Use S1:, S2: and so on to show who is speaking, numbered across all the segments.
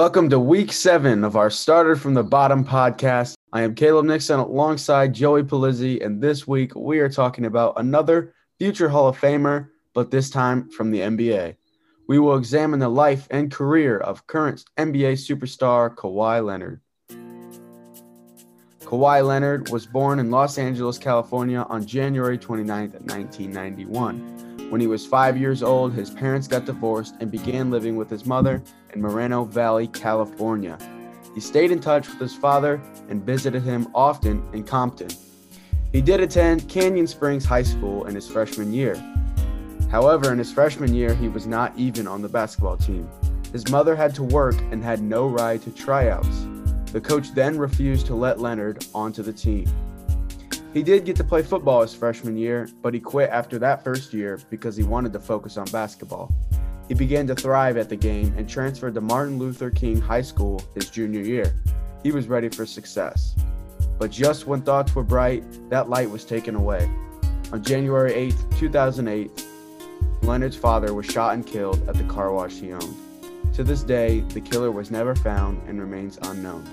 S1: Welcome to week seven of our Started from the Bottom podcast. I am Caleb Nixon alongside Joey Palizzi, and this week we are talking about another future Hall of Famer, but this time from the NBA. We will examine the life and career of current NBA superstar Kawhi Leonard. Kawhi Leonard was born in Los Angeles, California on January 29, 1991. When he was five years old, his parents got divorced and began living with his mother in Moreno Valley, California. He stayed in touch with his father and visited him often in Compton. He did attend Canyon Springs High School in his freshman year. However, in his freshman year, he was not even on the basketball team. His mother had to work and had no ride to tryouts. The coach then refused to let Leonard onto the team. He did get to play football his freshman year, but he quit after that first year because he wanted to focus on basketball. He began to thrive at the game and transferred to Martin Luther King High School his junior year. He was ready for success. But just when thoughts were bright, that light was taken away. On January 8, 2008, Leonard's father was shot and killed at the car wash he owned. To this day, the killer was never found and remains unknown.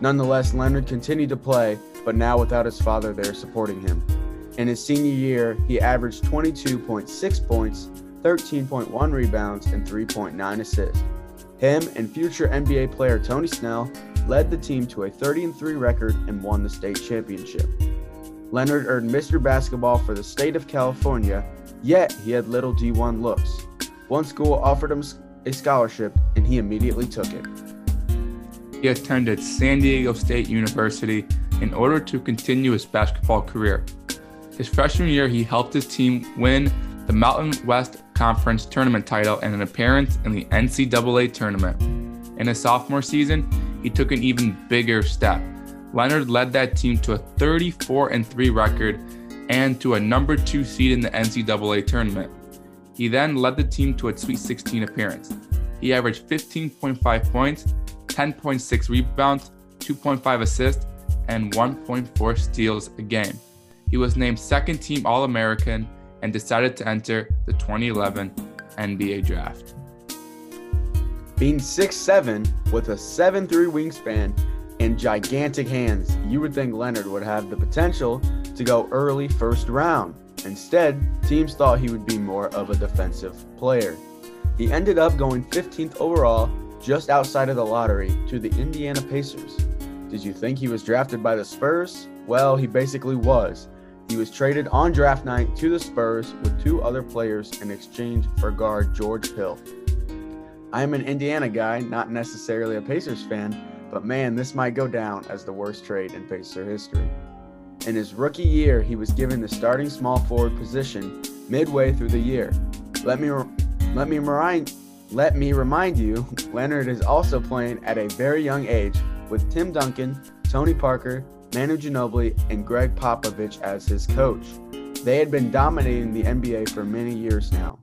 S1: Nonetheless, Leonard continued to play, but now without his father there supporting him. In his senior year, he averaged 22.6 points, 13.1 rebounds, and 3.9 assists. Him and future NBA player Tony Snell led the team to a 30 3 record and won the state championship. Leonard earned Mr. Basketball for the state of California, yet he had little D1 looks. One school offered him a scholarship, and he immediately took it.
S2: He attended San Diego State University in order to continue his basketball career. His freshman year, he helped his team win the Mountain West Conference tournament title and an appearance in the NCAA tournament. In his sophomore season, he took an even bigger step. Leonard led that team to a 34 3 record and to a number 2 seed in the NCAA tournament. He then led the team to a Sweet 16 appearance. He averaged 15.5 points, 10.6 rebounds, 2.5 assists, and 1.4 steals a game. He was named second team All American and decided to enter the 2011 NBA draft.
S1: Being 6'7 with a 7'3 wingspan and gigantic hands, you would think Leonard would have the potential to go early first round. Instead, teams thought he would be more of a defensive player. He ended up going 15th overall just outside of the lottery to the Indiana Pacers. Did you think he was drafted by the Spurs? Well, he basically was. He was traded on draft night to the Spurs with two other players in exchange for guard George Hill. I am an Indiana guy, not necessarily a Pacers fan, but man, this might go down as the worst trade in Pacer history. In his rookie year, he was given the starting small forward position midway through the year. Let me let me remind let me remind you, Leonard is also playing at a very young age with Tim Duncan, Tony Parker, Manu Ginobili, and Gregg Popovich as his coach. They had been dominating the NBA for many years now.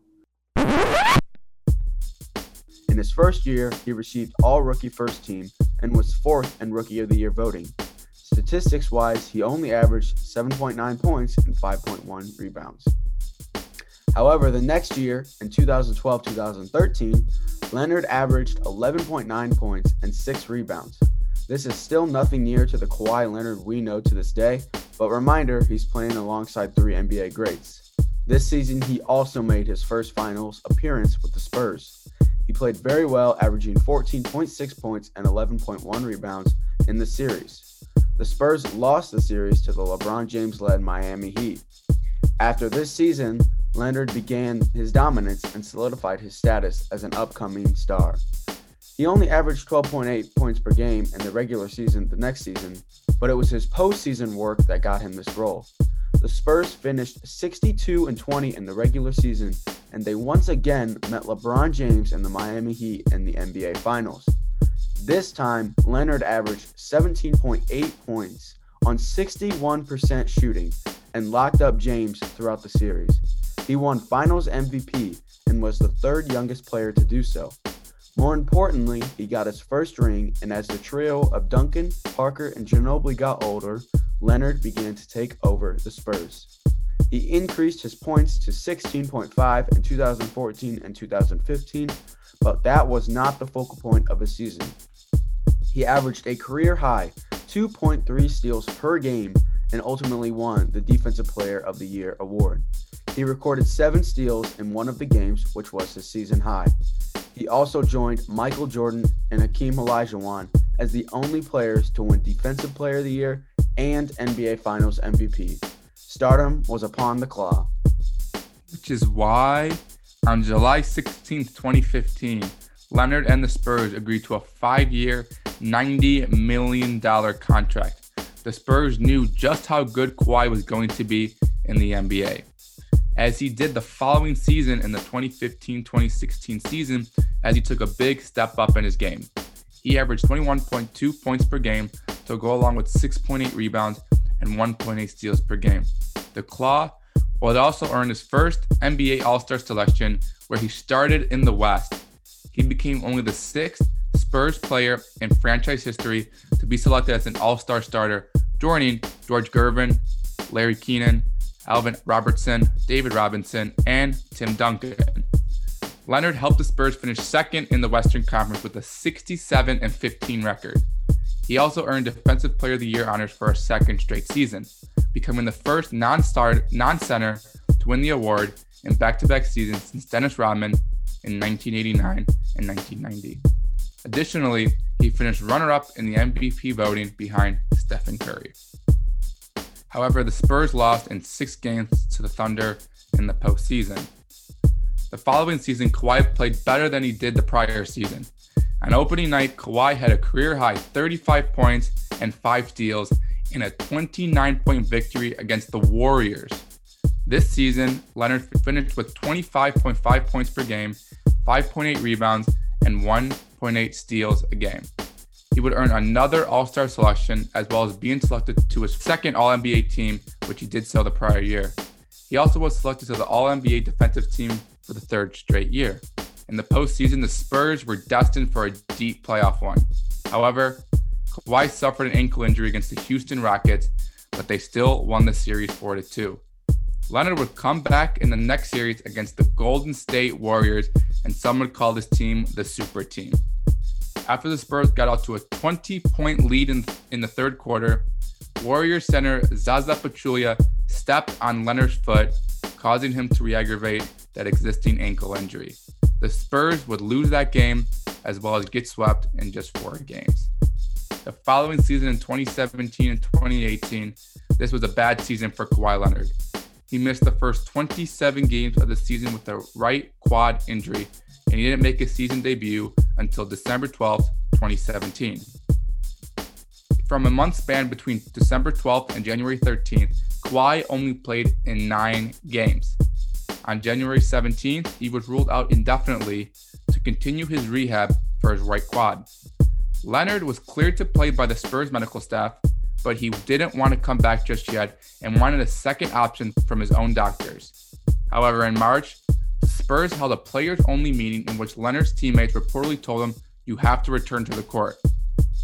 S1: In his first year, he received all rookie first team and was fourth in Rookie of the Year voting. Statistics wise, he only averaged 7.9 points and 5.1 rebounds. However, the next year, in 2012 2013, Leonard averaged 11.9 points and 6 rebounds. This is still nothing near to the Kawhi Leonard we know to this day, but reminder, he's playing alongside three NBA greats. This season, he also made his first finals appearance with the Spurs. He played very well, averaging 14.6 points and 11.1 rebounds in the series. The Spurs lost the series to the LeBron James led Miami Heat. After this season, Leonard began his dominance and solidified his status as an upcoming star. He only averaged 12.8 points per game in the regular season the next season, but it was his postseason work that got him this role. The Spurs finished 62 and 20 in the regular season, and they once again met LeBron James and the Miami Heat in the NBA Finals. This time, Leonard averaged 17.8 points on 61% shooting and locked up James throughout the series. He won Finals MVP and was the third youngest player to do so. More importantly, he got his first ring, and as the trio of Duncan, Parker, and Ginobili got older, Leonard began to take over the Spurs. He increased his points to 16.5 in 2014 and 2015, but that was not the focal point of his season. He averaged a career high 2.3 steals per game and ultimately won the Defensive Player of the Year award. He recorded seven steals in one of the games, which was his season high. He also joined Michael Jordan and Hakeem Olajuwon as the only players to win Defensive Player of the Year and NBA Finals MVP. Stardom was upon the claw.
S2: Which is why on July 16, 2015, Leonard and the Spurs agreed to a five year, $90 million contract. The Spurs knew just how good Kawhi was going to be in the NBA as he did the following season in the 2015 2016 season, as he took a big step up in his game. He averaged 21.2 points per game to go along with 6.8 rebounds and 1.8 steals per game. The Claw would also earn his first NBA All Star selection, where he started in the West. He became only the sixth Spurs player in franchise history to be selected as an All Star starter, joining George Gervin, Larry Kenon, Alvin Robertson, David Robinson, and Tim Duncan. Leonard helped the Spurs finish second in the Western Conference with a 67 and 15 record. He also earned Defensive Player of the Year honors for a second straight season, becoming the first non-star non-center to win the award in back-to-back seasons since Dennis Rodman in 1989 and 1990. Additionally, he finished runner-up in the MVP voting behind Stephen Curry. However, the Spurs lost in six games to the Thunder in the postseason. The following season, Kawhi played better than he did the prior season. On opening night, Kawhi had a career high 35 points and 5 steals in a 29 point victory against the Warriors. This season, Leonard finished with 25.5 points per game, 5.8 rebounds, and 1.8 steals a game. He would earn another All Star selection as well as being selected to his second All NBA team, which he did so the prior year. He also was selected to the All NBA defensive team for the third straight year. In the postseason, the Spurs were destined for a deep playoff run. However, Kawhi suffered an ankle injury against the Houston Rockets, but they still won the series 4 2. Leonard would come back in the next series against the Golden State Warriors, and some would call this team the Super Team. After the Spurs got out to a 20 point lead in, in the third quarter, Warriors center Zaza Pachulia stepped on Leonard's foot, causing him to re aggravate that existing ankle injury. The Spurs would lose that game as well as get swept in just four games. The following season in 2017 and 2018, this was a bad season for Kawhi Leonard. He missed the first 27 games of the season with a right quad injury and he didn't make his season debut until December 12, 2017. From a month span between December 12th and January 13th, Kawhi only played in nine games. On January 17th, he was ruled out indefinitely to continue his rehab for his right quad. Leonard was cleared to play by the Spurs medical staff, but he didn't want to come back just yet and wanted a second option from his own doctors. However, in March, Spurs held a players only meeting in which Leonard's teammates reportedly told him, You have to return to the court.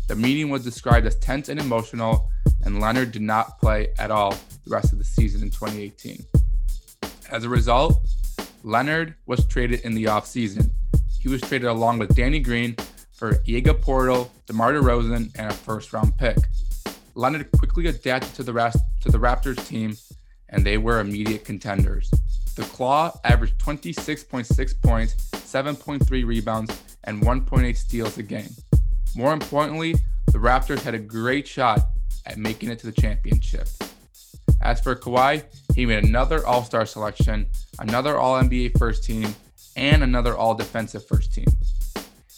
S2: The meeting was described as tense and emotional, and Leonard did not play at all the rest of the season in 2018. As a result, Leonard was traded in the offseason. He was traded along with Danny Green for Jakob Poeltl, DeMar DeRozan, and a first round pick. Leonard quickly adapted to the rest to the Raptors team, and they were immediate contenders. The Claw averaged 26.6 points, 7.3 rebounds, and 1.8 steals a game. More importantly, the Raptors had a great shot at making it to the championship. As for Kawhi, he made another All Star selection, another All NBA first team, and another All Defensive first team.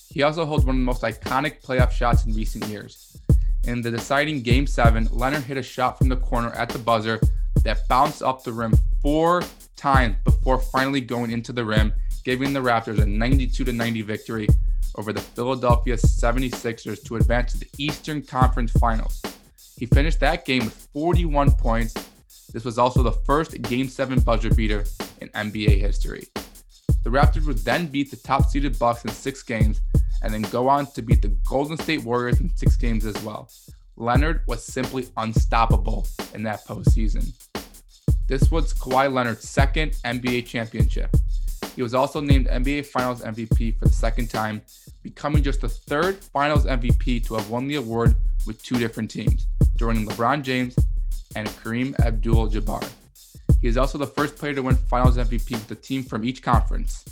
S2: He also holds one of the most iconic playoff shots in recent years. In the deciding Game 7, Leonard hit a shot from the corner at the buzzer that bounced up the rim four times before finally going into the rim, giving the Raptors a 92 90 victory over the Philadelphia 76ers to advance to the Eastern Conference Finals. He finished that game with 41 points. This was also the first Game 7 buzzer beater in NBA history. The Raptors would then beat the top seeded Bucks in six games and then go on to beat the Golden State Warriors in six games as well. Leonard was simply unstoppable in that postseason. This was Kawhi Leonard's second NBA championship. He was also named NBA Finals MVP for the second time, becoming just the third Finals MVP to have won the award with two different teams, joining LeBron James and Kareem Abdul Jabbar. He is also the first player to win Finals MVP with a team from each conference.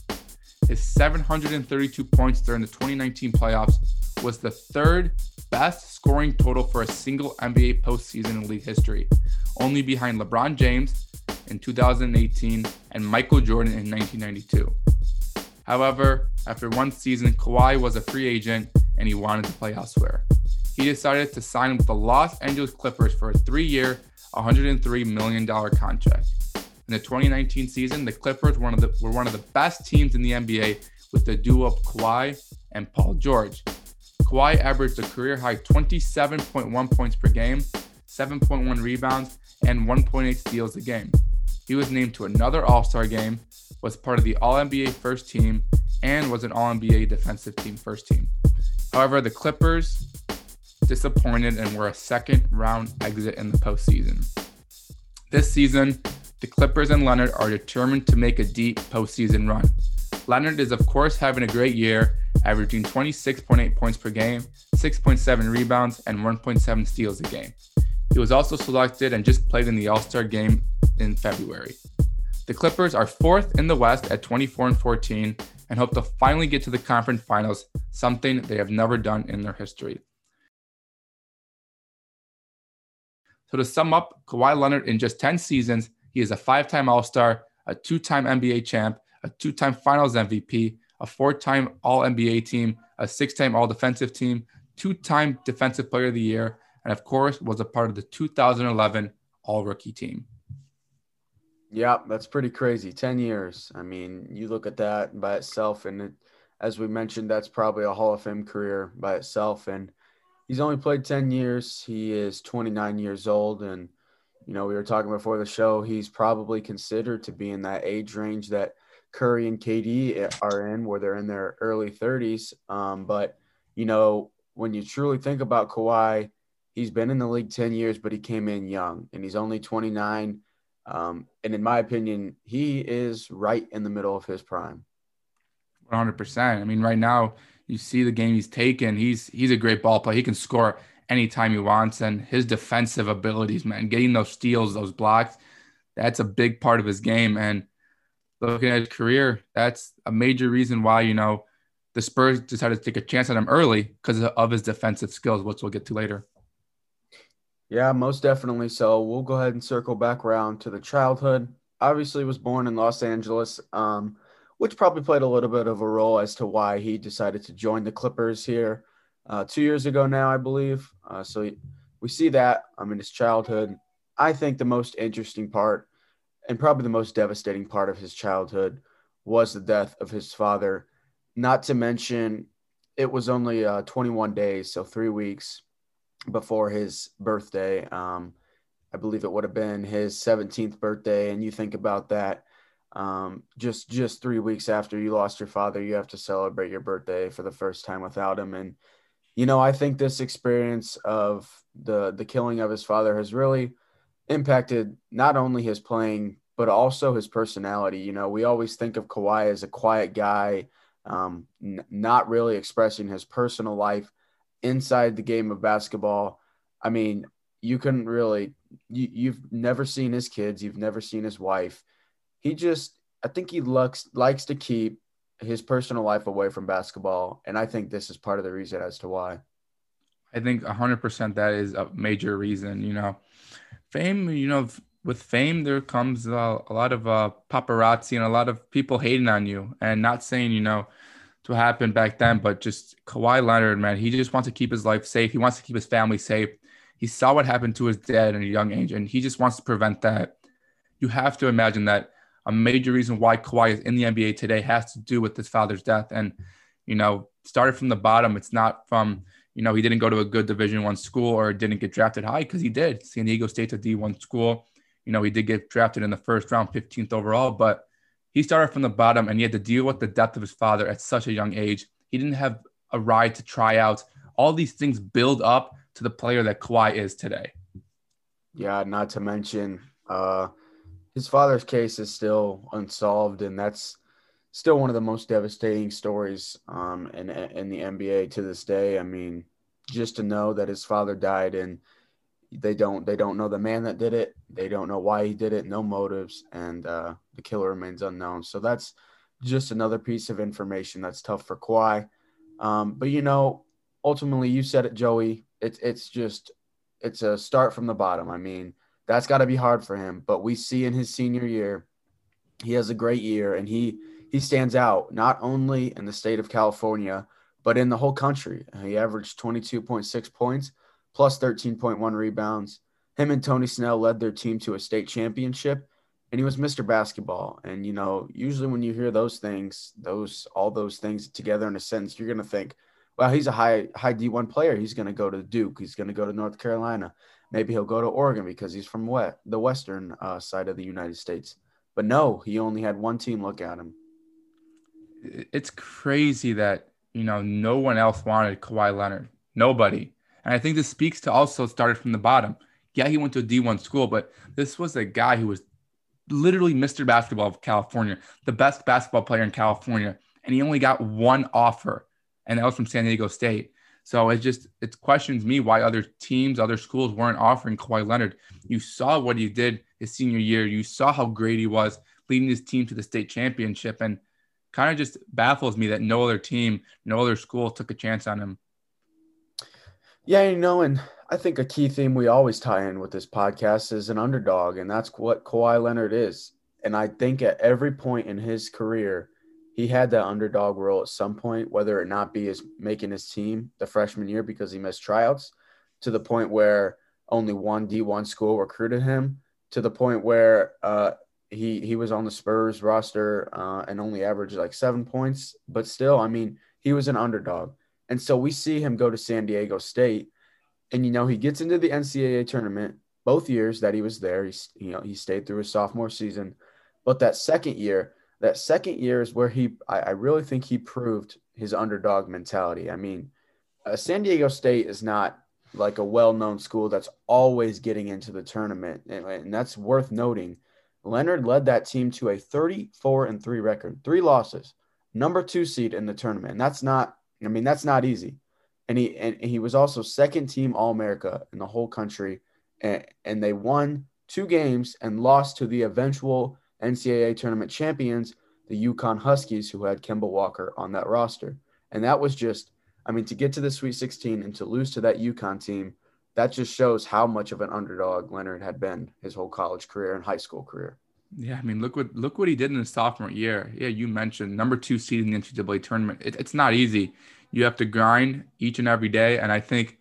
S2: His 732 points during the 2019 playoffs was the third best scoring total for a single NBA postseason in league history, only behind LeBron James in 2018 and Michael Jordan in 1992. However, after one season, Kawhi was a free agent and he wanted to play elsewhere. He decided to sign with the Los Angeles Clippers for a three year, $103 million contract. In the 2019 season, the Clippers were one, of the, were one of the best teams in the NBA with the duo of Kawhi and Paul George. Kawhi averaged a career high 27.1 points per game, 7.1 rebounds, and 1.8 steals a game. He was named to another All Star game, was part of the All NBA first team, and was an All NBA defensive team first team. However, the Clippers disappointed and were a second round exit in the postseason. This season, the Clippers and Leonard are determined to make a deep postseason run. Leonard is, of course, having a great year, averaging 26.8 points per game, 6.7 rebounds, and 1.7 steals a game. He was also selected and just played in the All Star game in February. The Clippers are fourth in the West at 24 and 14 and hope to finally get to the conference finals, something they have never done in their history. So, to sum up, Kawhi Leonard in just 10 seasons, he is a five time All Star, a two time NBA champ, a two time Finals MVP, a four time All NBA team, a six time All Defensive team, two time Defensive Player of the Year, and of course, was a part of the 2011 All Rookie team.
S1: Yeah, that's pretty crazy. 10 years. I mean, you look at that by itself, and it, as we mentioned, that's probably a Hall of Fame career by itself. And he's only played 10 years. He is 29 years old. And, you know, we were talking before the show, he's probably considered to be in that age range that Curry and KD are in, where they're in their early 30s. Um, but, you know, when you truly think about Kawhi, he's been in the league 10 years, but he came in young and he's only 29 um, and in my opinion, he is right in the middle of his prime.
S2: 100%. I mean, right now, you see the game he's taken. He's he's a great ball player. He can score anytime he wants, and his defensive abilities, man, getting those steals, those blocks, that's a big part of his game. And looking at his career, that's a major reason why you know the Spurs decided to take a chance on him early because of his defensive skills, which we'll get to later.
S1: Yeah, most definitely. So we'll go ahead and circle back around to the childhood. Obviously, was born in Los Angeles, um, which probably played a little bit of a role as to why he decided to join the Clippers here uh, two years ago now, I believe. Uh, so we see that. I mean, his childhood. I think the most interesting part, and probably the most devastating part of his childhood, was the death of his father. Not to mention, it was only uh, 21 days, so three weeks before his birthday. Um, I believe it would have been his 17th birthday, and you think about that. Um, just just three weeks after you lost your father, you have to celebrate your birthday for the first time without him. And you know, I think this experience of the the killing of his father has really impacted not only his playing but also his personality. You know, we always think of Kawhi as a quiet guy, um, n- not really expressing his personal life inside the game of basketball. I mean, you couldn't really you, you've never seen his kids, you've never seen his wife. He just I think he looks likes to keep his personal life away from basketball, and I think this is part of the reason as to why.
S2: I think 100% that is a major reason, you know. Fame, you know, with fame there comes uh, a lot of uh, paparazzi and a lot of people hating on you and not saying, you know, what happened back then, but just Kawhi Leonard, man, he just wants to keep his life safe. He wants to keep his family safe. He saw what happened to his dad at a young age, and he just wants to prevent that. You have to imagine that a major reason why Kawhi is in the NBA today has to do with his father's death. And, you know, started from the bottom. It's not from, you know, he didn't go to a good Division One school or didn't get drafted high because he did. San Diego State's a D1 school. You know, he did get drafted in the first round, 15th overall, but he started from the bottom and he had to deal with the death of his father at such a young age. He didn't have a ride to try out. All these things build up to the player that Kawhi is today.
S1: Yeah, not to mention uh, his father's case is still unsolved, and that's still one of the most devastating stories um, in in the NBA to this day. I mean, just to know that his father died and they don't they don't know the man that did it. They don't know why he did it. No motives, and uh, the killer remains unknown. So that's just another piece of information that's tough for Kawhi. Um, but you know, ultimately, you said it, Joey. It's it's just it's a start from the bottom. I mean, that's got to be hard for him. But we see in his senior year, he has a great year, and he he stands out not only in the state of California but in the whole country. He averaged 22.6 points plus 13.1 rebounds. Him and Tony Snell led their team to a state championship, and he was Mr. Basketball. And you know, usually when you hear those things, those all those things together in a sentence, you're gonna think, well, he's a high high D1 player. He's gonna go to Duke. He's gonna go to North Carolina. Maybe he'll go to Oregon because he's from wet, the western uh, side of the United States. But no, he only had one team look at him.
S2: It's crazy that you know no one else wanted Kawhi Leonard. Nobody. And I think this speaks to also started from the bottom. Yeah, he went to a D1 school, but this was a guy who was literally Mr. Basketball of California, the best basketball player in California. And he only got one offer, and that was from San Diego State. So it just it questions me why other teams, other schools weren't offering Kawhi Leonard. You saw what he did his senior year. You saw how great he was leading his team to the state championship, and kind of just baffles me that no other team, no other school took a chance on him.
S1: Yeah, you know, and I think a key theme we always tie in with this podcast is an underdog, and that's what Kawhi Leonard is. And I think at every point in his career, he had that underdog role at some point, whether it not be as making his team the freshman year because he missed tryouts, to the point where only one D1 school recruited him, to the point where uh, he he was on the Spurs roster uh, and only averaged like seven points, but still, I mean, he was an underdog. And so we see him go to San Diego State, and you know he gets into the NCAA tournament both years that he was there. He you know he stayed through his sophomore season, but that second year, that second year is where he I, I really think he proved his underdog mentality. I mean, uh, San Diego State is not like a well-known school that's always getting into the tournament, and, and that's worth noting. Leonard led that team to a 34 and 3 record, three losses, number two seed in the tournament. And that's not I mean, that's not easy. And he and he was also second team All America in the whole country, and, and they won two games and lost to the eventual NCAA tournament champions, the UConn Huskies, who had Kemba Walker on that roster. And that was just, I mean, to get to the Sweet 16 and to lose to that UConn team, that just shows how much of an underdog Leonard had been his whole college career and high school career.
S2: Yeah, I mean, look what look what he did in his sophomore year. Yeah, you mentioned number two seed in the NCAA tournament. It, it's not easy. You have to grind each and every day, and I think,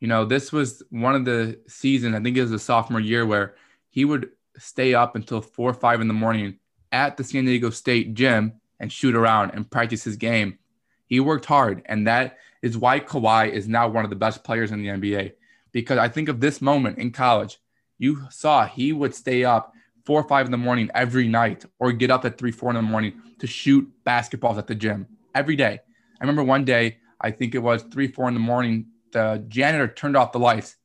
S2: you know, this was one of the seasons. I think it was a sophomore year where he would stay up until four or five in the morning at the San Diego State gym and shoot around and practice his game. He worked hard, and that is why Kawhi is now one of the best players in the NBA. Because I think of this moment in college, you saw he would stay up four or five in the morning every night or get up at three, four in the morning to shoot basketballs at the gym every day. I remember one day, I think it was three, four in the morning, the janitor turned off the lights.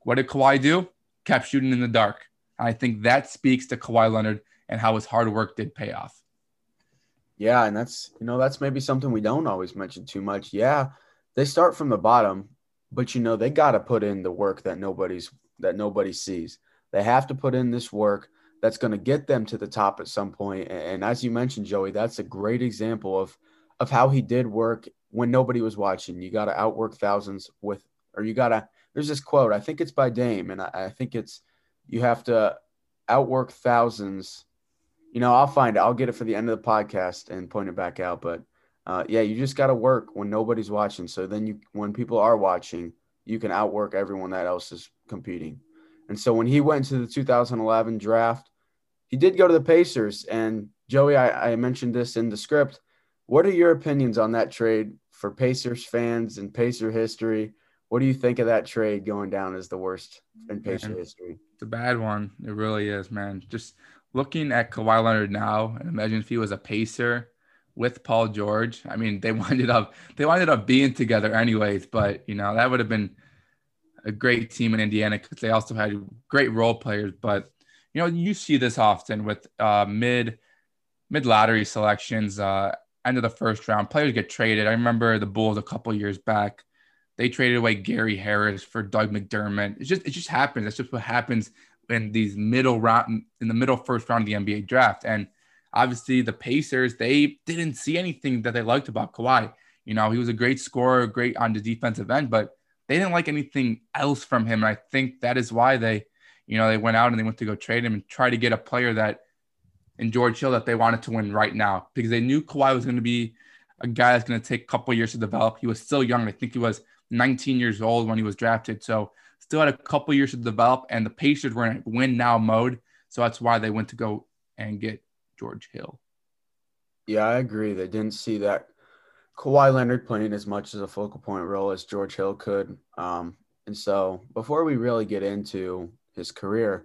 S2: What did Kawhi do? Kept shooting in the dark. And I think that speaks to Kawhi Leonard and how his hard work did pay off.
S1: Yeah, and that's you know that's maybe something we don't always mention too much. Yeah, they start from the bottom, but you know they got to put in the work that nobody's that nobody sees. They have to put in this work that's going to get them to the top at some point. And as you mentioned, Joey, that's a great example of of how he did work when nobody was watching. You got to outwork thousands with, or you got to. There's this quote. I think it's by Dame, and I, I think it's you have to outwork thousands. You know, I'll find it. I'll get it for the end of the podcast and point it back out. But uh, yeah, you just got to work when nobody's watching. So then you, when people are watching, you can outwork everyone that else is competing. And so when he went to the 2011 draft, he did go to the Pacers. And Joey, I, I mentioned this in the script. What are your opinions on that trade for Pacers fans and Pacer history? What do you think of that trade going down as the worst in Pacer man, history?
S2: It's a bad one. It really is, man. Just looking at Kawhi Leonard now, and imagine if he was a Pacer with Paul George. I mean, they winded up they winded up being together anyways, but you know that would have been a great team in Indiana because they also had great role players. But you know, you see this often with uh, mid mid lottery selections, uh, end of the first round. Players get traded. I remember the Bulls a couple years back. They traded away Gary Harris for Doug McDermott. It just it just happens. That's just what happens in these middle round in the middle first round of the NBA draft. And obviously the Pacers, they didn't see anything that they liked about Kawhi. You know, he was a great scorer, great on the defensive end, but they didn't like anything else from him. And I think that is why they, you know, they went out and they went to go trade him and try to get a player that in George Hill that they wanted to win right now because they knew Kawhi was going to be a guy that's going to take a couple years to develop. He was still young. I think he was 19 years old when he was drafted. So still had a couple years to develop, and the Pacers were in win now mode. So that's why they went to go and get George Hill.
S1: Yeah, I agree. They didn't see that Kawhi Leonard playing as much as a focal point role as George Hill could. Um, and so before we really get into his career,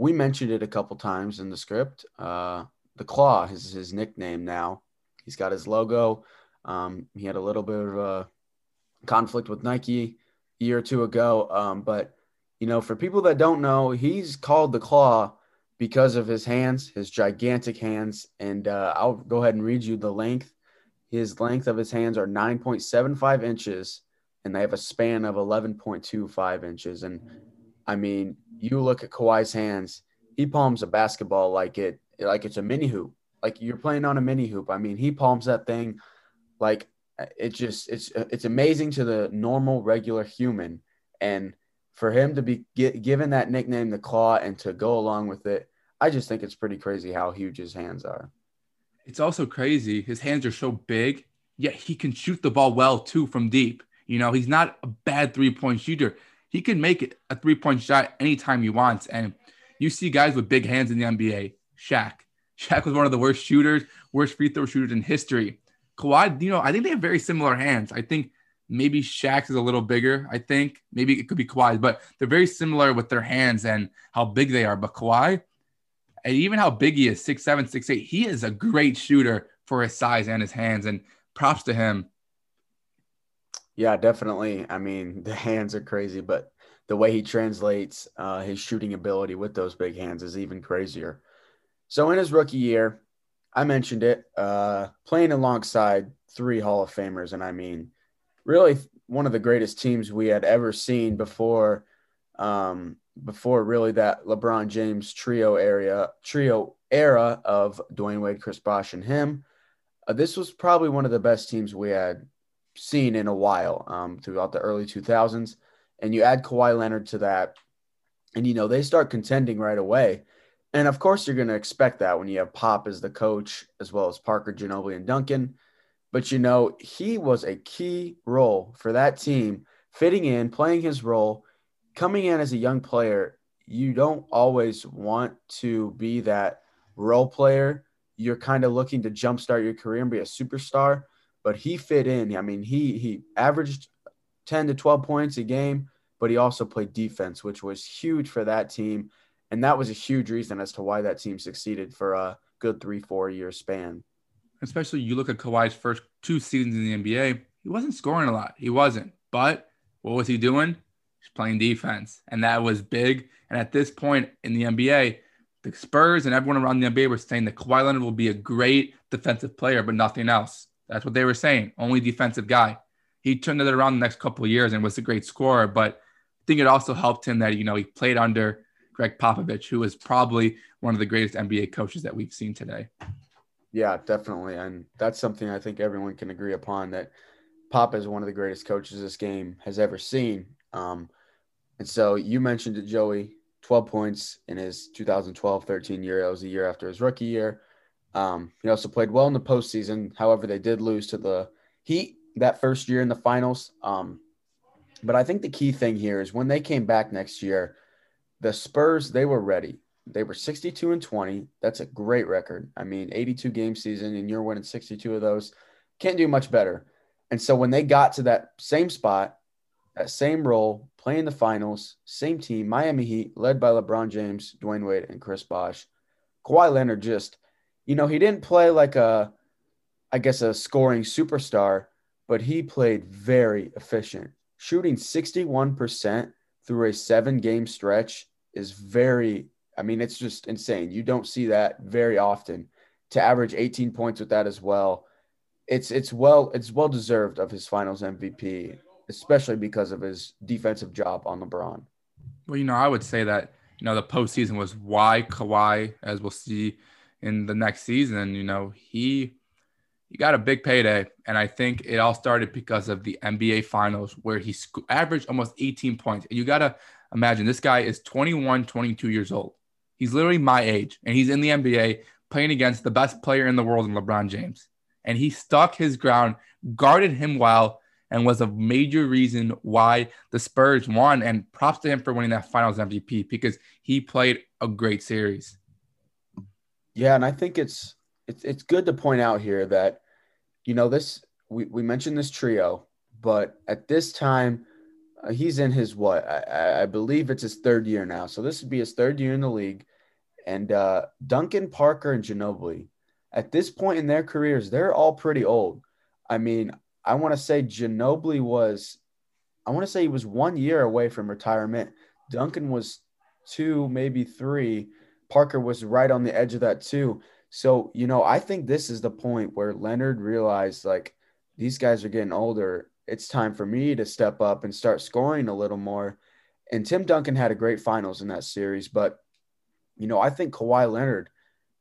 S1: we mentioned it a couple times in the script. Uh, the Claw is his nickname now. He's got his logo. Um, he had a little bit of a conflict with Nike a year or two ago. Um, but, you know, for people that don't know, he's called the Claw because of his hands, his gigantic hands. And uh, I'll go ahead and read you the length. His length of his hands are 9.75 inches, and they have a span of 11.25 inches. And I mean, you look at Kawhi's hands, he palms a basketball like it like it's a mini hoop. Like you're playing on a mini hoop. I mean, he palms that thing like it just it's it's amazing to the normal regular human and for him to be get, given that nickname the claw and to go along with it i just think it's pretty crazy how huge his hands are
S2: it's also crazy his hands are so big yet he can shoot the ball well too from deep you know he's not a bad three point shooter he can make it a three point shot anytime he wants. And you see guys with big hands in the NBA. Shaq. Shaq was one of the worst shooters, worst free throw shooters in history. Kawhi, you know, I think they have very similar hands. I think maybe Shaq's is a little bigger. I think maybe it could be Kawhi's, but they're very similar with their hands and how big they are. But Kawhi, and even how big he is, six seven, six eight, he is a great shooter for his size and his hands. And props to him.
S1: Yeah, definitely. I mean, the hands are crazy, but the way he translates uh, his shooting ability with those big hands is even crazier. So in his rookie year, I mentioned it, uh, playing alongside three Hall of Famers, and I mean, really one of the greatest teams we had ever seen before, um, before really that LeBron James trio area trio era of Dwyane Wade, Chris Bosh, and him. Uh, this was probably one of the best teams we had seen in a while um, throughout the early 2000s. And you add Kawhi Leonard to that, and you know they start contending right away. And of course, you're going to expect that when you have Pop as the coach, as well as Parker, Ginobili, and Duncan. But you know, he was a key role for that team, fitting in, playing his role, coming in as a young player. You don't always want to be that role player. You're kind of looking to jumpstart your career and be a superstar but he fit in. I mean, he he averaged 10 to 12 points a game, but he also played defense, which was huge for that team. And that was a huge reason as to why that team succeeded for a good three, four year span.
S2: Especially you look at Kawhi's first two seasons in the NBA, he wasn't scoring a lot. He wasn't. But what was he doing? He's playing defense. And that was big. And at this point in the NBA, the Spurs and everyone around the NBA were saying that Kawhi Leonard will be a great defensive player, but nothing else. That's what they were saying. Only defensive guy. He turned it around the next couple of years and was a great scorer. But I think it also helped him that, you know, he played under Gregg Popovich, who is probably one of the greatest NBA coaches that we've seen today.
S1: Yeah, definitely. And that's something I think everyone can agree upon that Pop is one of the greatest coaches this game has ever seen. Um, and so you mentioned it, Joey, 12 points in his 2012 13 year. That was a year after his rookie year. Um, he also played well in the postseason. However, they did lose to the Heat that first year in the finals. Um, but I think the key thing here is when they came back next year, the Spurs they were ready. They were 62 and 20. That's a great record. I mean, 82 game season, and you're winning 62 of those. Can't do much better. And so when they got to that same spot, that same role, playing the finals, same team, Miami Heat, led by LeBron James, Dwyane Wade, and Chris Bosh, Kawhi Leonard just – you know, he didn't play like a, I guess, a scoring superstar, but he played very efficient. Shooting 61% through a seven game stretch is very, I mean, it's just insane. You don't see that very often. to average 18 points with that as well. It's it's well it's well deserved of his Finals MVP, especially because of his defensive job on LeBron.
S2: Well, you know, I would say that you know the postseason was why Kawhi, as we'll see in the next season. You know, he he got a big payday, and I think it all started because of the NBA Finals, where he sc- averaged almost 18 points. And you gotta imagine this guy is 21, 22 years old. He's literally my age, and he's in the NBA playing against the best player in the world in LeBron James. And he stuck his ground, guarded him well, and was a major reason why the Spurs won. And props to him for winning that finals MVP because he played a great series.
S1: Yeah, and I think it's it's it's good to point out here that you know this we, we mentioned this trio, but at this time uh, he's in his what I, I believe it's his third year now. So this would be his third year in the league. And uh, Duncan Parker and Ginobili, at this point in their careers, they're all pretty old. I mean, I want to say Ginobili was, I want to say he was one year away from retirement. Duncan was two, maybe three. Parker was right on the edge of that too. So, you know, I think this is the point where Leonard realized like these guys are getting older. It's time for me to step up and start scoring a little more. And Tim Duncan had a great finals in that series. But, you know, I think Kawhi Leonard,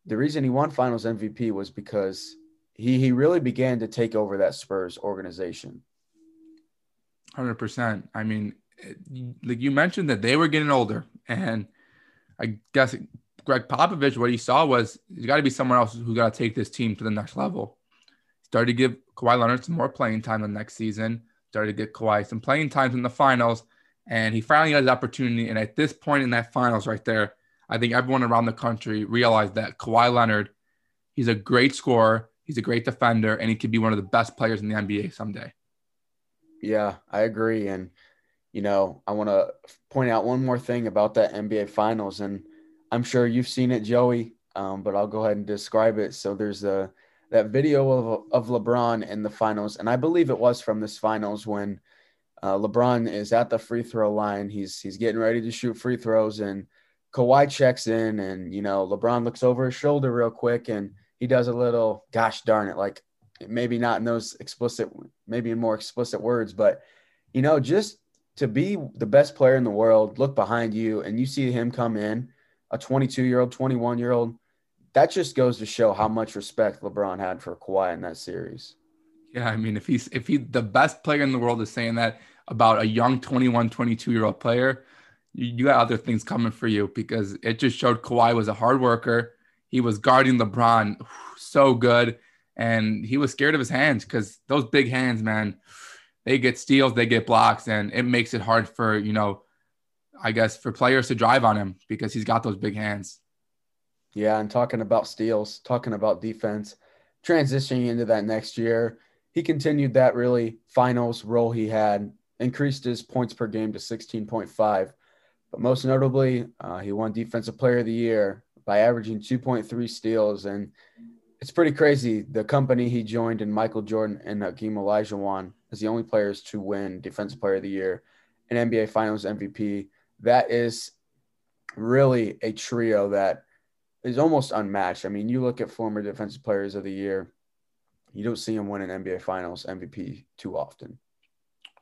S1: the reason he won finals MVP was because he he really began to take over that Spurs organization.
S2: Hundred percent. I mean, like you mentioned that they were getting older, and I guess Gregg Popovich, what he saw was you got to be someone else who's got to take this team to the next level. Started to give Kawhi Leonard some more playing time the next season. Started to get Kawhi some playing times in the finals, and he finally got his opportunity. And at this point in that finals, right there, I think everyone around the country realized that Kawhi Leonard, he's a great scorer. He's a great defender, and he could be one of the best players in the NBA someday.
S1: Yeah, I agree. And, you know, I want to point out one more thing about that NBA Finals. And I'm sure you've seen it, Joey, um, but I'll go ahead and describe it. So there's a that video of, of LeBron in the finals, and I believe it was from this finals when uh, LeBron is at the free throw line. He's he's getting ready to shoot free throws, and Kawhi checks in, and you know LeBron looks over his shoulder real quick, and he does a little gosh darn it like maybe not in those explicit maybe in more explicit words but you know just to be the best player in the world look behind you and you see him come in a 22 year old 21 year old that just goes to show how much respect lebron had for Kawhi in that series.
S2: Yeah i mean if he's if he the best player in the world is saying that about a young 21 22 year old player you, you got other things coming for you because it just showed Kawhi was a hard worker. He was guarding LeBron so good, and he was scared of his hands because those big hands, man, they get steals, they get blocks, and it makes it hard for you know, I guess for players to drive on him because he's got those big hands.
S1: Yeah, and talking about steals, talking about defense, transitioning into that next year, he continued that really finals role he had, increased his points per game to 16.5. But most notably, uh, he won Defensive Player of the Year, by averaging 2.3 steals. And it's pretty crazy. The company he joined in Michael Jordan and Hakeem Olajuwon as the only players to win Defensive Player of the Year and NBA Finals MVP. That is really a trio that is almost unmatched. I mean, you look at former Defensive Players of the Year, you don't see them win an NBA Finals MVP too often.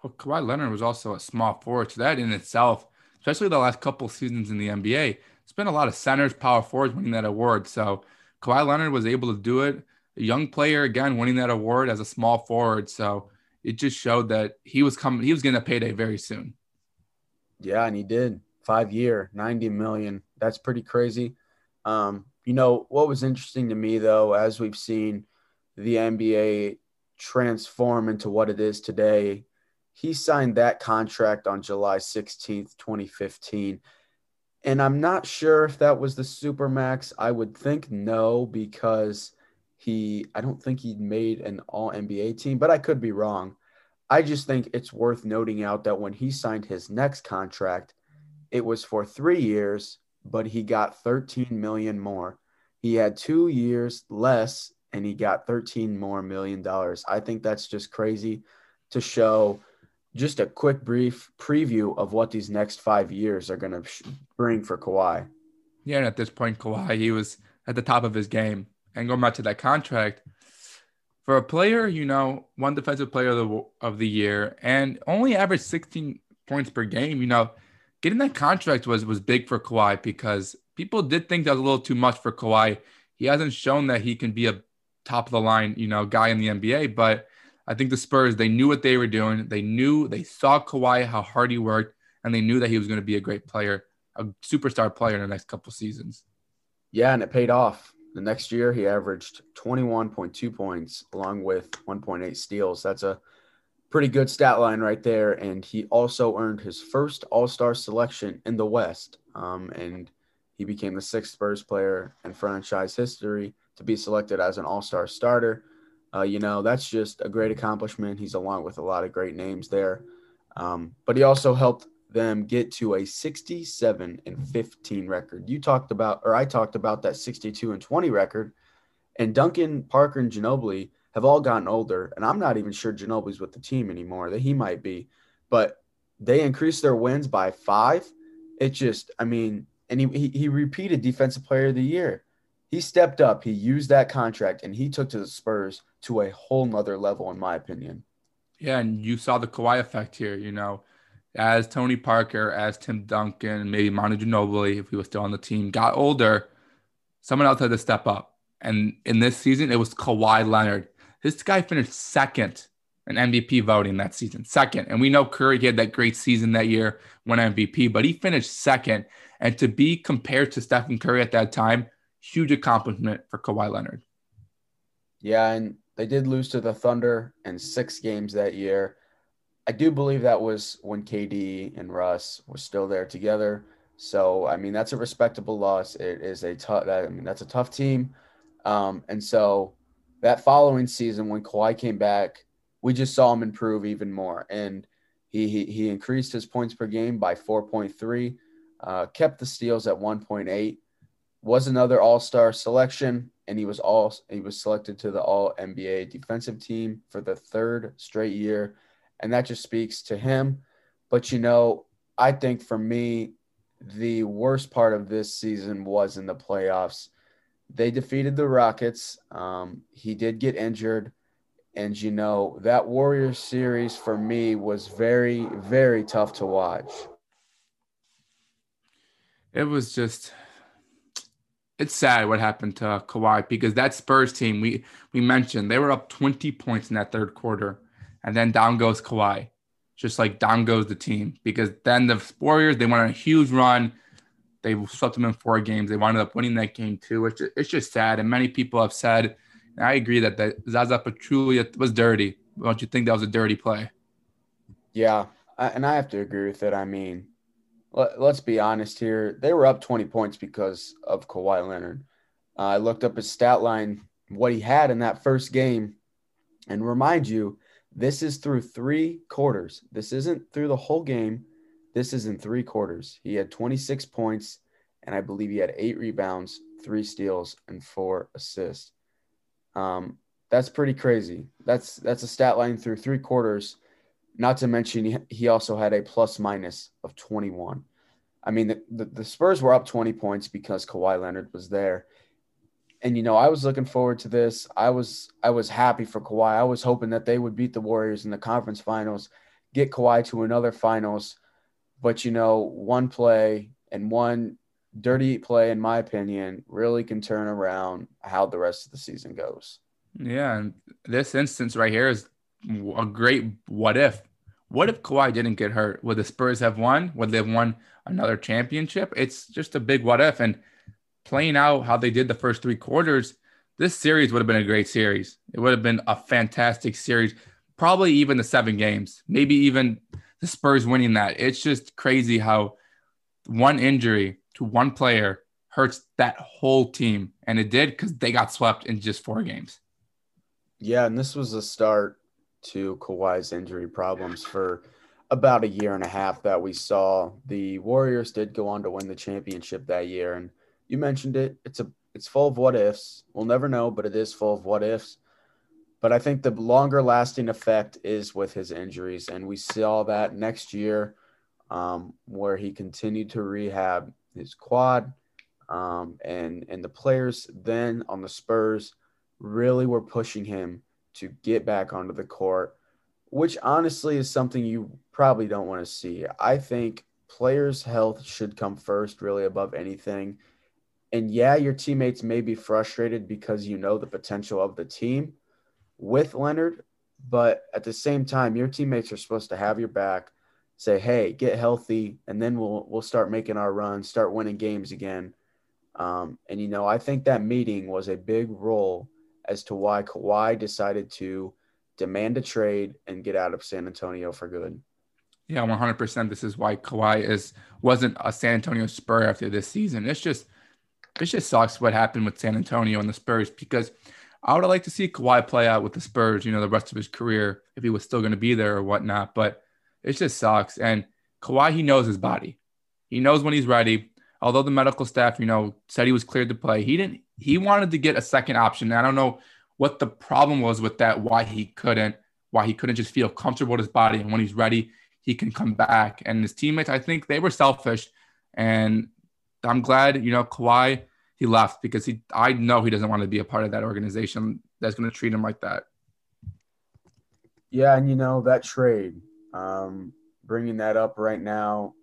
S2: Well, Kawhi Leonard was also a small forward, so that in itself, especially the last couple seasons in the NBA, it's been a lot of centers, power forwards winning that award. So Kawhi Leonard was able to do it. A young player again winning that award as a small forward. So it just showed that he was coming. He was getting a payday very soon.
S1: Yeah, and he did. Five year, ninety million. That's pretty crazy. Um, you know what was interesting to me though, as we've seen the NBA transform into what it is today. He signed that contract on July 16th, 2015. And I'm not sure if that was the Supermax. I would think no, because he, I don't think he made an all NBA team, but I could be wrong. I just think it's worth noting out that when he signed his next contract, it was for three years, but he got 13 million more. He had two years less and he got 13 more million dollars. I think that's just crazy to show just a quick, brief preview of what these next five years are going to bring for Kawhi.
S2: Yeah, and at this point, Kawhi, he was at the top of his game, and going back to that contract, for a player, you know, one defensive player of the, of the year and only averaged 16 points per game, you know, getting that contract was was big for Kawhi because people did think that was a little too much for Kawhi. He hasn't shown that he can be a top of the line, you know, guy in the NBA, but I think the Spurs, they knew what they were doing. They knew they saw Kawhi how hard he worked, and they knew that he was going to be a great player, a superstar player in the next couple seasons.
S1: Yeah, and it paid off. The next year, he averaged 21.2 points along with 1.8 steals. That's a pretty good stat line right there. And he also earned his first All Star selection in the West. Um, and he became the sixth Spurs player in franchise history to be selected as an All Star starter. Uh, you know, that's just a great accomplishment. He's along with a lot of great names there. Um, but he also helped them get to a 67 and 15 record. You talked about, or I talked about that 62 and 20 record. And Duncan, Parker, and Ginobili have all gotten older. And I'm not even sure Ginobili's with the team anymore, that he might be. But they increased their wins by five. It just, I mean, and he, he, he repeated Defensive Player of the Year. He stepped up, he used that contract, and he took to the Spurs to a whole nother level, in my opinion.
S2: Yeah, and you saw the Kawhi effect here, you know as Tony Parker, as Tim Duncan, maybe Manu Ginobili, if he was still on the team, got older, someone else had to step up. And in this season, it was Kawhi Leonard. This guy finished second in MVP voting that season, second. And we know Curry had that great season that year, won MVP, but he finished second. And to be compared to Stephen Curry at that time, huge accomplishment for Kawhi Leonard.
S1: Yeah, and they did lose to the Thunder in six games that year. I do believe that was when KD and Russ were still there together. So I mean that's a respectable loss. It is a tough. I mean that's a tough team, um, and so that following season when Kawhi came back, we just saw him improve even more, and he he, he increased his points per game by 4.3, uh, kept the steals at 1.8, was another All Star selection, and he was all he was selected to the All NBA defensive team for the third straight year and that just speaks to him. But you know, I think for me, the worst part of this season was in the playoffs. They defeated the Rockets. Um, he did get injured. And, you know, that Warriors series for me was very, very tough to watch.
S2: It was just, it's sad what happened to Kawhi because that Spurs team, we, we mentioned, they were up 20 points in that third quarter and then down goes Kawhi. Just like down goes the team because then the Warriors they went on a huge run. They swept them in four games. They wound up winning that game too. which it's just sad. And many people have said, I agree that that Zaza Pachulia was dirty. Don't you think that was a dirty play?
S1: Yeah, and I have to agree with it. I mean, let, us be honest here. They were up 20 points because of Kawhi Leonard. Uh, I looked up his stat line, what he had in that first game, and remind you, this is through three quarters. This isn't through the whole game. This is in three quarters. He had 26 points, and I believe he had eight rebounds, three steals, and four assists. Um, that's pretty crazy. That's that's a stat line through three quarters. Not to mention he, also had a plus minus of 21. I mean, the, the, the Spurs were up 20 points because Kawhi Leonard was there and you know, I was looking forward to this. I was I was happy for Kawhi. I was hoping that they would beat the Warriors in the conference finals, get Kawhi to another finals. But you know, one play and one dirty play, in my opinion, really can turn around how the rest of the season goes.
S2: Yeah, and this instance right here is a great what if. What if Kawhi didn't get hurt? Would the Spurs have won? Would they have won another championship? It's just a big what if. And playing out how they did the first three quarters, this series would have been a great series. It would have been a fantastic series. Probably even the seven games, maybe even the Spurs winning that. It's just crazy how one injury to one player hurts that whole team. And it did because they got swept in just four games.
S1: Yeah, and this was a start to Kawhi's injury problems for about a year and a half that we saw. The Warriors did go on to win the championship that year. And you mentioned it. It's a it's full of what ifs. We'll never know, but it is full of what ifs. But I think the longer lasting effect is with his injuries, and we saw that next year, um, where he continued to rehab his quad, Um, and and the players then on the Spurs really were pushing him to get back onto the court, which honestly is something you probably don't want to see. I think players' health should come first, really above anything. And yeah, your teammates may be frustrated because you know the potential of the team with Leonard, but at the same time, your teammates are supposed to have your back, say, "Hey, get healthy," and then we'll we'll start making our run, start winning games again. Um, and you know, I think that meeting was a big role as to why Kawhi decided to demand a trade and get out of San Antonio for good.
S2: Yeah, 100%. This is why Kawhi is wasn't a San Antonio Spur after this season. It's just it just sucks what happened with San Antonio and the Spurs because I would have liked to see Kawhi play out with the Spurs, you know, the rest of his career if he was still going to be there or whatnot. But it just sucks. And Kawhi, he knows his body. He knows when he's ready. Although the medical staff, you know, said he was cleared to play, he didn't. He wanted to get a second option. I don't know what the problem was with that. Why he couldn't. Why he couldn't just feel comfortable with his body, and when he's ready, he can come back. And his teammates, I think they were selfish, and I'm glad, you know, Kawhi he left because he I know he doesn't want to be a part of that organization that's going to treat him like that.
S1: Yeah, and you know that trade, um, bringing that up right now,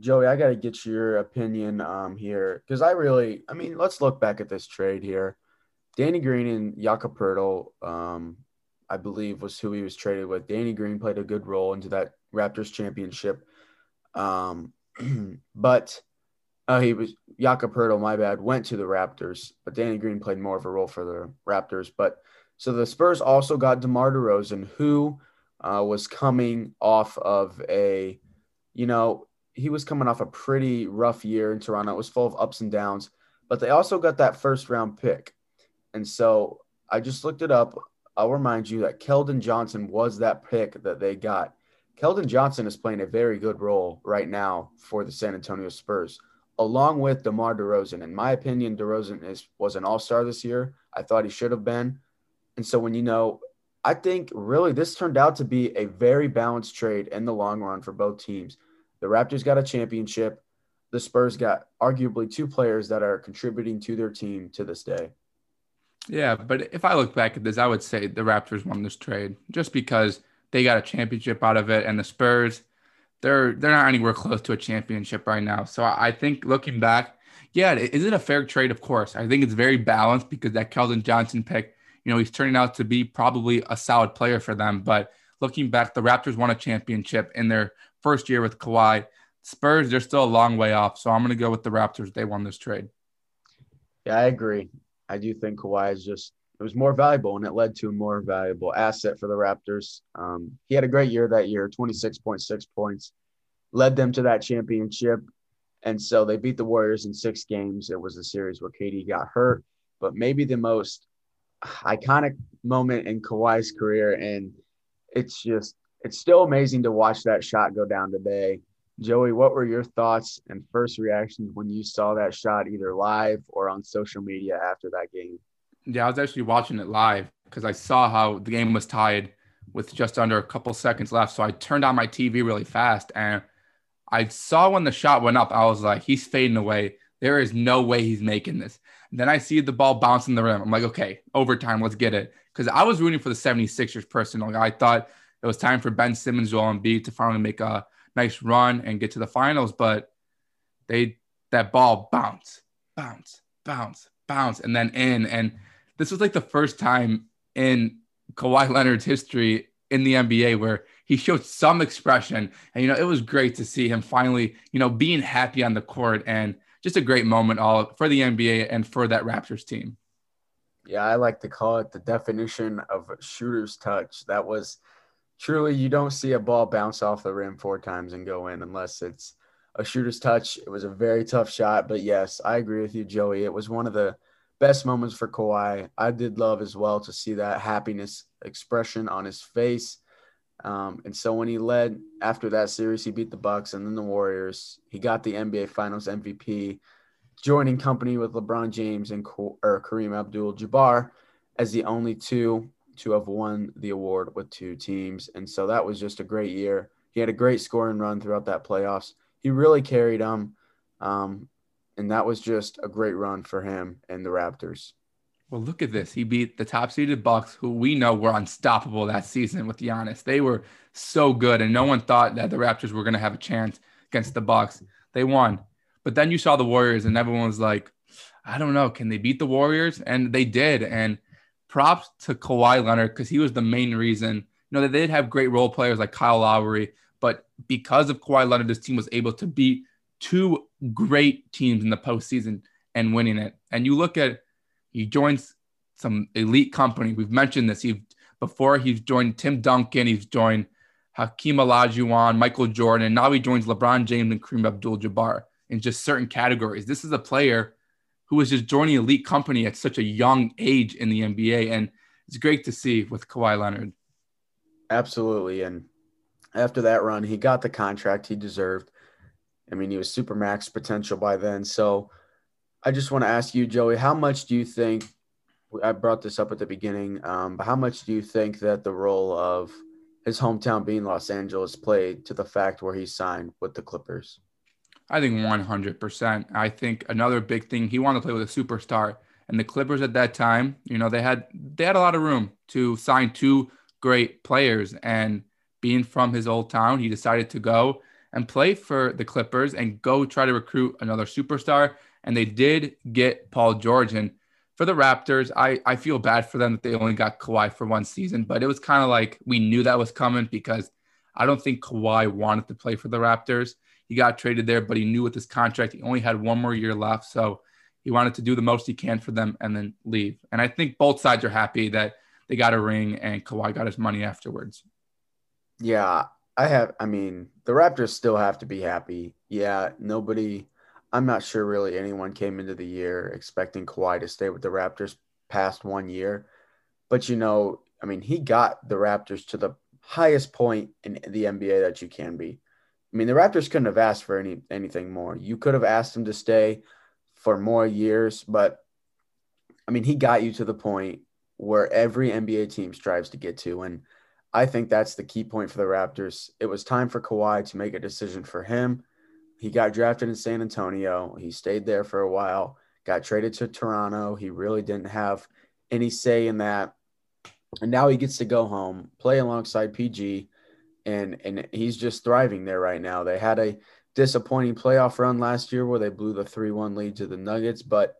S1: Joey, I got to get your opinion um, here because I really, I mean, let's look back at this trade here. Danny Green and Jakob Poeltl, um, I believe, was who he was traded with. Danny Green played a good role into that Raptors championship, um, but uh, he was Jakob Poeltl, my bad, went to the Raptors, but Danny Green played more of a role for the Raptors. But so the Spurs also got DeMar DeRozan, who uh, was coming off of a, you know, he was coming off a pretty rough year in Toronto. It was full of ups and downs, but they also got that first round pick. And so I just looked it up. I'll remind you that Keldon Johnson was that pick that they got. Keldon Johnson is playing a very good role right now for the San Antonio Spurs along with DeMar DeRozan. In my opinion, DeRozan is was an all star this year. I thought he should have been. And so when you know, I think really this turned out to be a very balanced trade in the long run for both teams. The Raptors got a championship. The Spurs got arguably two players that are contributing to their team to this day.
S2: Yeah, but if I look back at this, I would say the Raptors won this trade just because they got a championship out of it, and the Spurs they're they're not anywhere close to a championship right now. So I think looking back, yeah, is it a fair trade? Of course. I think it's very balanced because that Keldon Johnson pick, you know, he's turning out to be probably a solid player for them. But looking back, the Raptors won a championship in their first year with Kawhi. Spurs, they're still a long way off. So I'm going to go with the Raptors. They won this trade.
S1: Yeah, I agree. I do think Kawhi is just it was more valuable and it led to a more valuable asset for the Raptors. Um, he had a great year that year, 26.6 points, led them to that championship. And so they beat the Warriors in six games. It was a series where KD got hurt, but maybe the most iconic moment in Kawhi's career. And it's just, it's still amazing to watch that shot go down today. Joey, what were your thoughts and first reactions when you saw that shot either live or on social media after that game?
S2: Yeah, I was actually watching it live because I saw how the game was tied with just under a couple seconds left. So I turned on my TV really fast and I saw when the shot went up, I was like, he's fading away. There is no way he's making this. And then I see the ball bounce in the rim. I'm like, okay, overtime, let's get it. Because I was rooting for the 76ers personally. I thought it was time for Ben Simmons, Joel Embiid to finally make a nice run and get to the finals. But they that ball bounce, bounce, bounce, bounce, and then in. And this was like the first time in Kawhi Leonard's history in the NBA where he showed some expression. And, you know, it was great to see him finally, you know, being happy on the court and just a great moment all for the NBA and for that Raptors team.
S1: Yeah, I like to call it the definition of shooter's touch. That was truly, you don't see a ball bounce off the rim four times and go in unless it's a shooter's touch. It was a very tough shot. But yes, I agree with you, Joey. It was one of the best moments for Kawhi. I did love as well to see that happiness expression on his face. Um, and so when he led after that series, he beat the Bucks and then the Warriors. He got the NBA Finals MVP, joining company with LeBron James and or Kareem Abdul-Jabbar as the only two to have won the award with two teams. And so that was just a great year. He had a great scoring run throughout that playoffs. He really carried them. Um, and that was just a great run for him and the Raptors.
S2: Well, look at this. He beat the top seeded Bucks, who we know were unstoppable that season with Giannis. They were so good, and no one thought that the Raptors were going to have a chance against the Bucks. They won. But then you saw the Warriors, and everyone was like, I don't know, can they beat the Warriors? And they did. And props to Kawhi Leonard because he was the main reason. You know, that they did have great role players like Kyle Lowry, but because of Kawhi Leonard, this team was able to beat two great teams in the postseason and winning it. And you look at he joins some elite company. We've mentioned this. He before he's joined Tim Duncan, he's joined Hakeem Olajuwon, Michael Jordan, and now he joins LeBron James and Kareem Abdul-Jabbar in just certain categories. This is a player who was just joining elite company at such a young age in the NBA, and it's great to see with Kawhi Leonard.
S1: Absolutely, and after that run, he got the contract he deserved. I mean, he was super max potential by then. So I just want to ask you, Joey, how much do you think? I brought this up at the beginning, um, but how much do you think that the role of his hometown being Los Angeles played to the fact where he signed with the Clippers?
S2: I think 100%. I think another big thing he wanted to play with a superstar, and the Clippers at that time, you know, they had they had a lot of room to sign two great players, and being from his old town, he decided to go and play for the Clippers and go try to recruit another superstar and they did get Paul George. And for the Raptors, I, I feel bad for them that they only got Kawhi for one season, but it was kind of like we knew that was coming because I don't think Kawhi wanted to play for the Raptors. He got traded there, but he knew with his contract, he only had one more year left. So he wanted to do the most he can for them and then leave. And I think both sides are happy that they got a ring and Kawhi got his money afterwards.
S1: Yeah, I have. I mean, the Raptors still have to be happy. Yeah, nobody I'm not sure really anyone came into the year expecting Kawhi to stay with the Raptors past one year. But you know, I mean, he got the Raptors to the highest point in the NBA that you can be. I mean, the Raptors couldn't have asked for any anything more. You could have asked him to stay for more years, but I mean, he got you to the point where every NBA team strives to get to. And I think that's the key point for the Raptors. It was time for Kawhi to make a decision for him he got drafted in San Antonio. He stayed there for a while, got traded to Toronto. He really didn't have any say in that. And now he gets to go home, play alongside PG, and and he's just thriving there right now. They had a disappointing playoff run last year where they blew the 3-1 lead to the Nuggets, but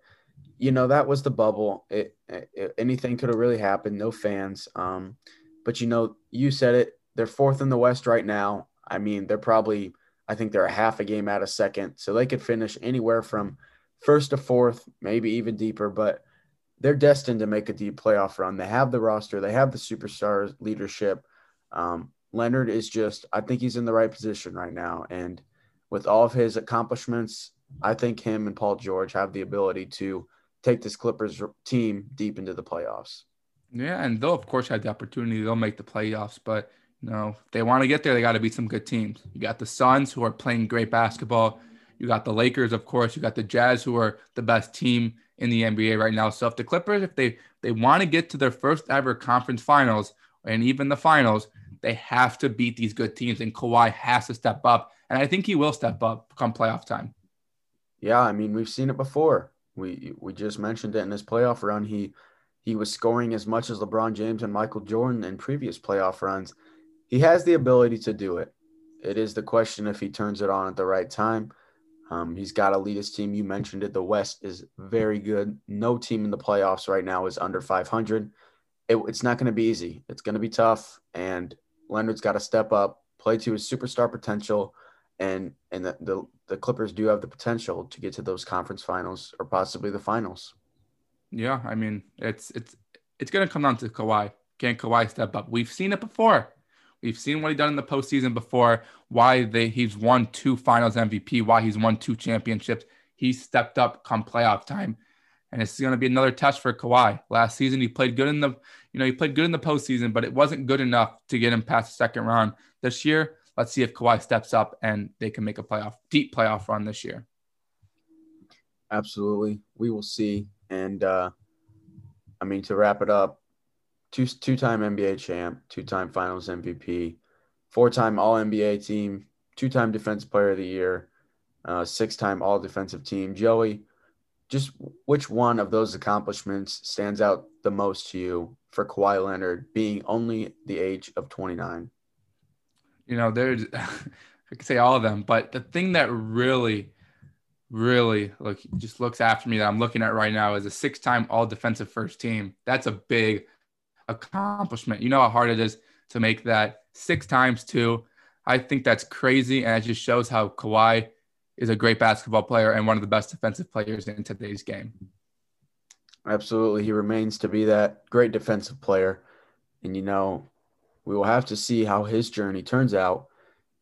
S1: you know, that was the bubble. It, it anything could have really happened, no fans. Um, but you know, you said it, they're fourth in the West right now. I mean, they're probably I think they're a half a game out of second. So they could finish anywhere from first to fourth, maybe even deeper, but they're destined to make a deep playoff run. They have the roster, they have the superstars leadership. Um, Leonard is just, I think he's in the right position right now. And with all of his accomplishments, I think him and Paul George have the ability to take this Clippers team deep into the playoffs.
S2: Yeah, and they'll of course have the opportunity. They'll make the playoffs, but you know, if they want to get there, they got to beat some good teams. You got the Suns who are playing great basketball. You got the Lakers, of course. You got the Jazz who are the best team in the NBA right now. So if the Clippers, if they they want to get to their first ever conference finals and even the finals, they have to beat these good teams, and Kawhi has to step up. And I think he will step up come playoff time.
S1: Yeah, I mean we've seen it before. We we just mentioned it in his playoff run. He he was scoring as much as LeBron James and Michael Jordan in previous playoff runs he has the ability to do it. It is the question if he turns it on at the right time. Um, he's got to lead his team. You mentioned it. The West is very good. No team in the playoffs right now is under 500. It, it's not going to be easy. It's going to be tough. And Leonard's got to step up, play to his superstar potential, and and the, the the Clippers do have the potential to get to those conference finals or possibly the finals.
S2: Yeah, I mean it's it's it's going to come down to Kawhi. Can Kawhi step up? We've seen it before. We've seen what he done in the postseason before. Why they he's won two Finals MVP. Why he's won two championships. He stepped up come playoff time, and it's going to be another test for Kawhi. Last season he played good in the you know he played good in the postseason, but it wasn't good enough to get him past the second round. This year, let's see if Kawhi steps up and they can make a playoff deep playoff run this year.
S1: Absolutely, we will see. And uh, I mean to wrap it up, two two time NBA champ, two time Finals MVP, four time All NBA team, two time Defense Player of the Year. uh, six-time All-Defensive Team. Joey, just which one of those accomplishments stands out the most to you for Kawhi Leonard being only the age of 29?
S2: You know, there's I could say all of them, but the thing that really, really look just looks after me that I'm looking at right now is a six-time All Defensive First Team. That's a big accomplishment. You know how hard it is to make that six times two. I think that's crazy, and it just shows how Kawhi is a great basketball player and one of the best defensive players in today's game.
S1: Absolutely, he remains to be that great defensive player, and you know, we will have to see how his journey turns out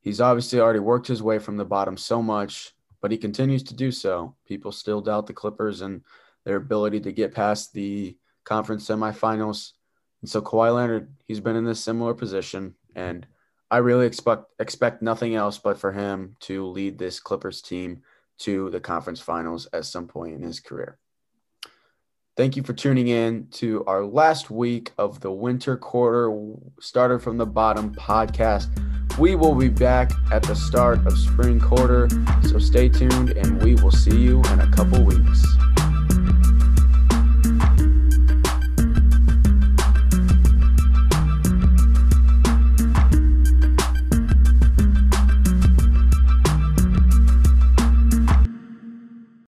S1: He's obviously already worked his way from the bottom so much, but he continues to do so. People still doubt the Clippers and their ability to get past the conference semifinals. And so Kawhi Leonard, he's been in this similar position, and I really expect expect nothing else but for him to lead this Clippers team to the conference finals at some point in his career. Thank you for tuning in to our last week of the winter quarter started from the bottom podcast. We will be back at the start of spring quarter, so stay tuned and we will see you in a couple weeks.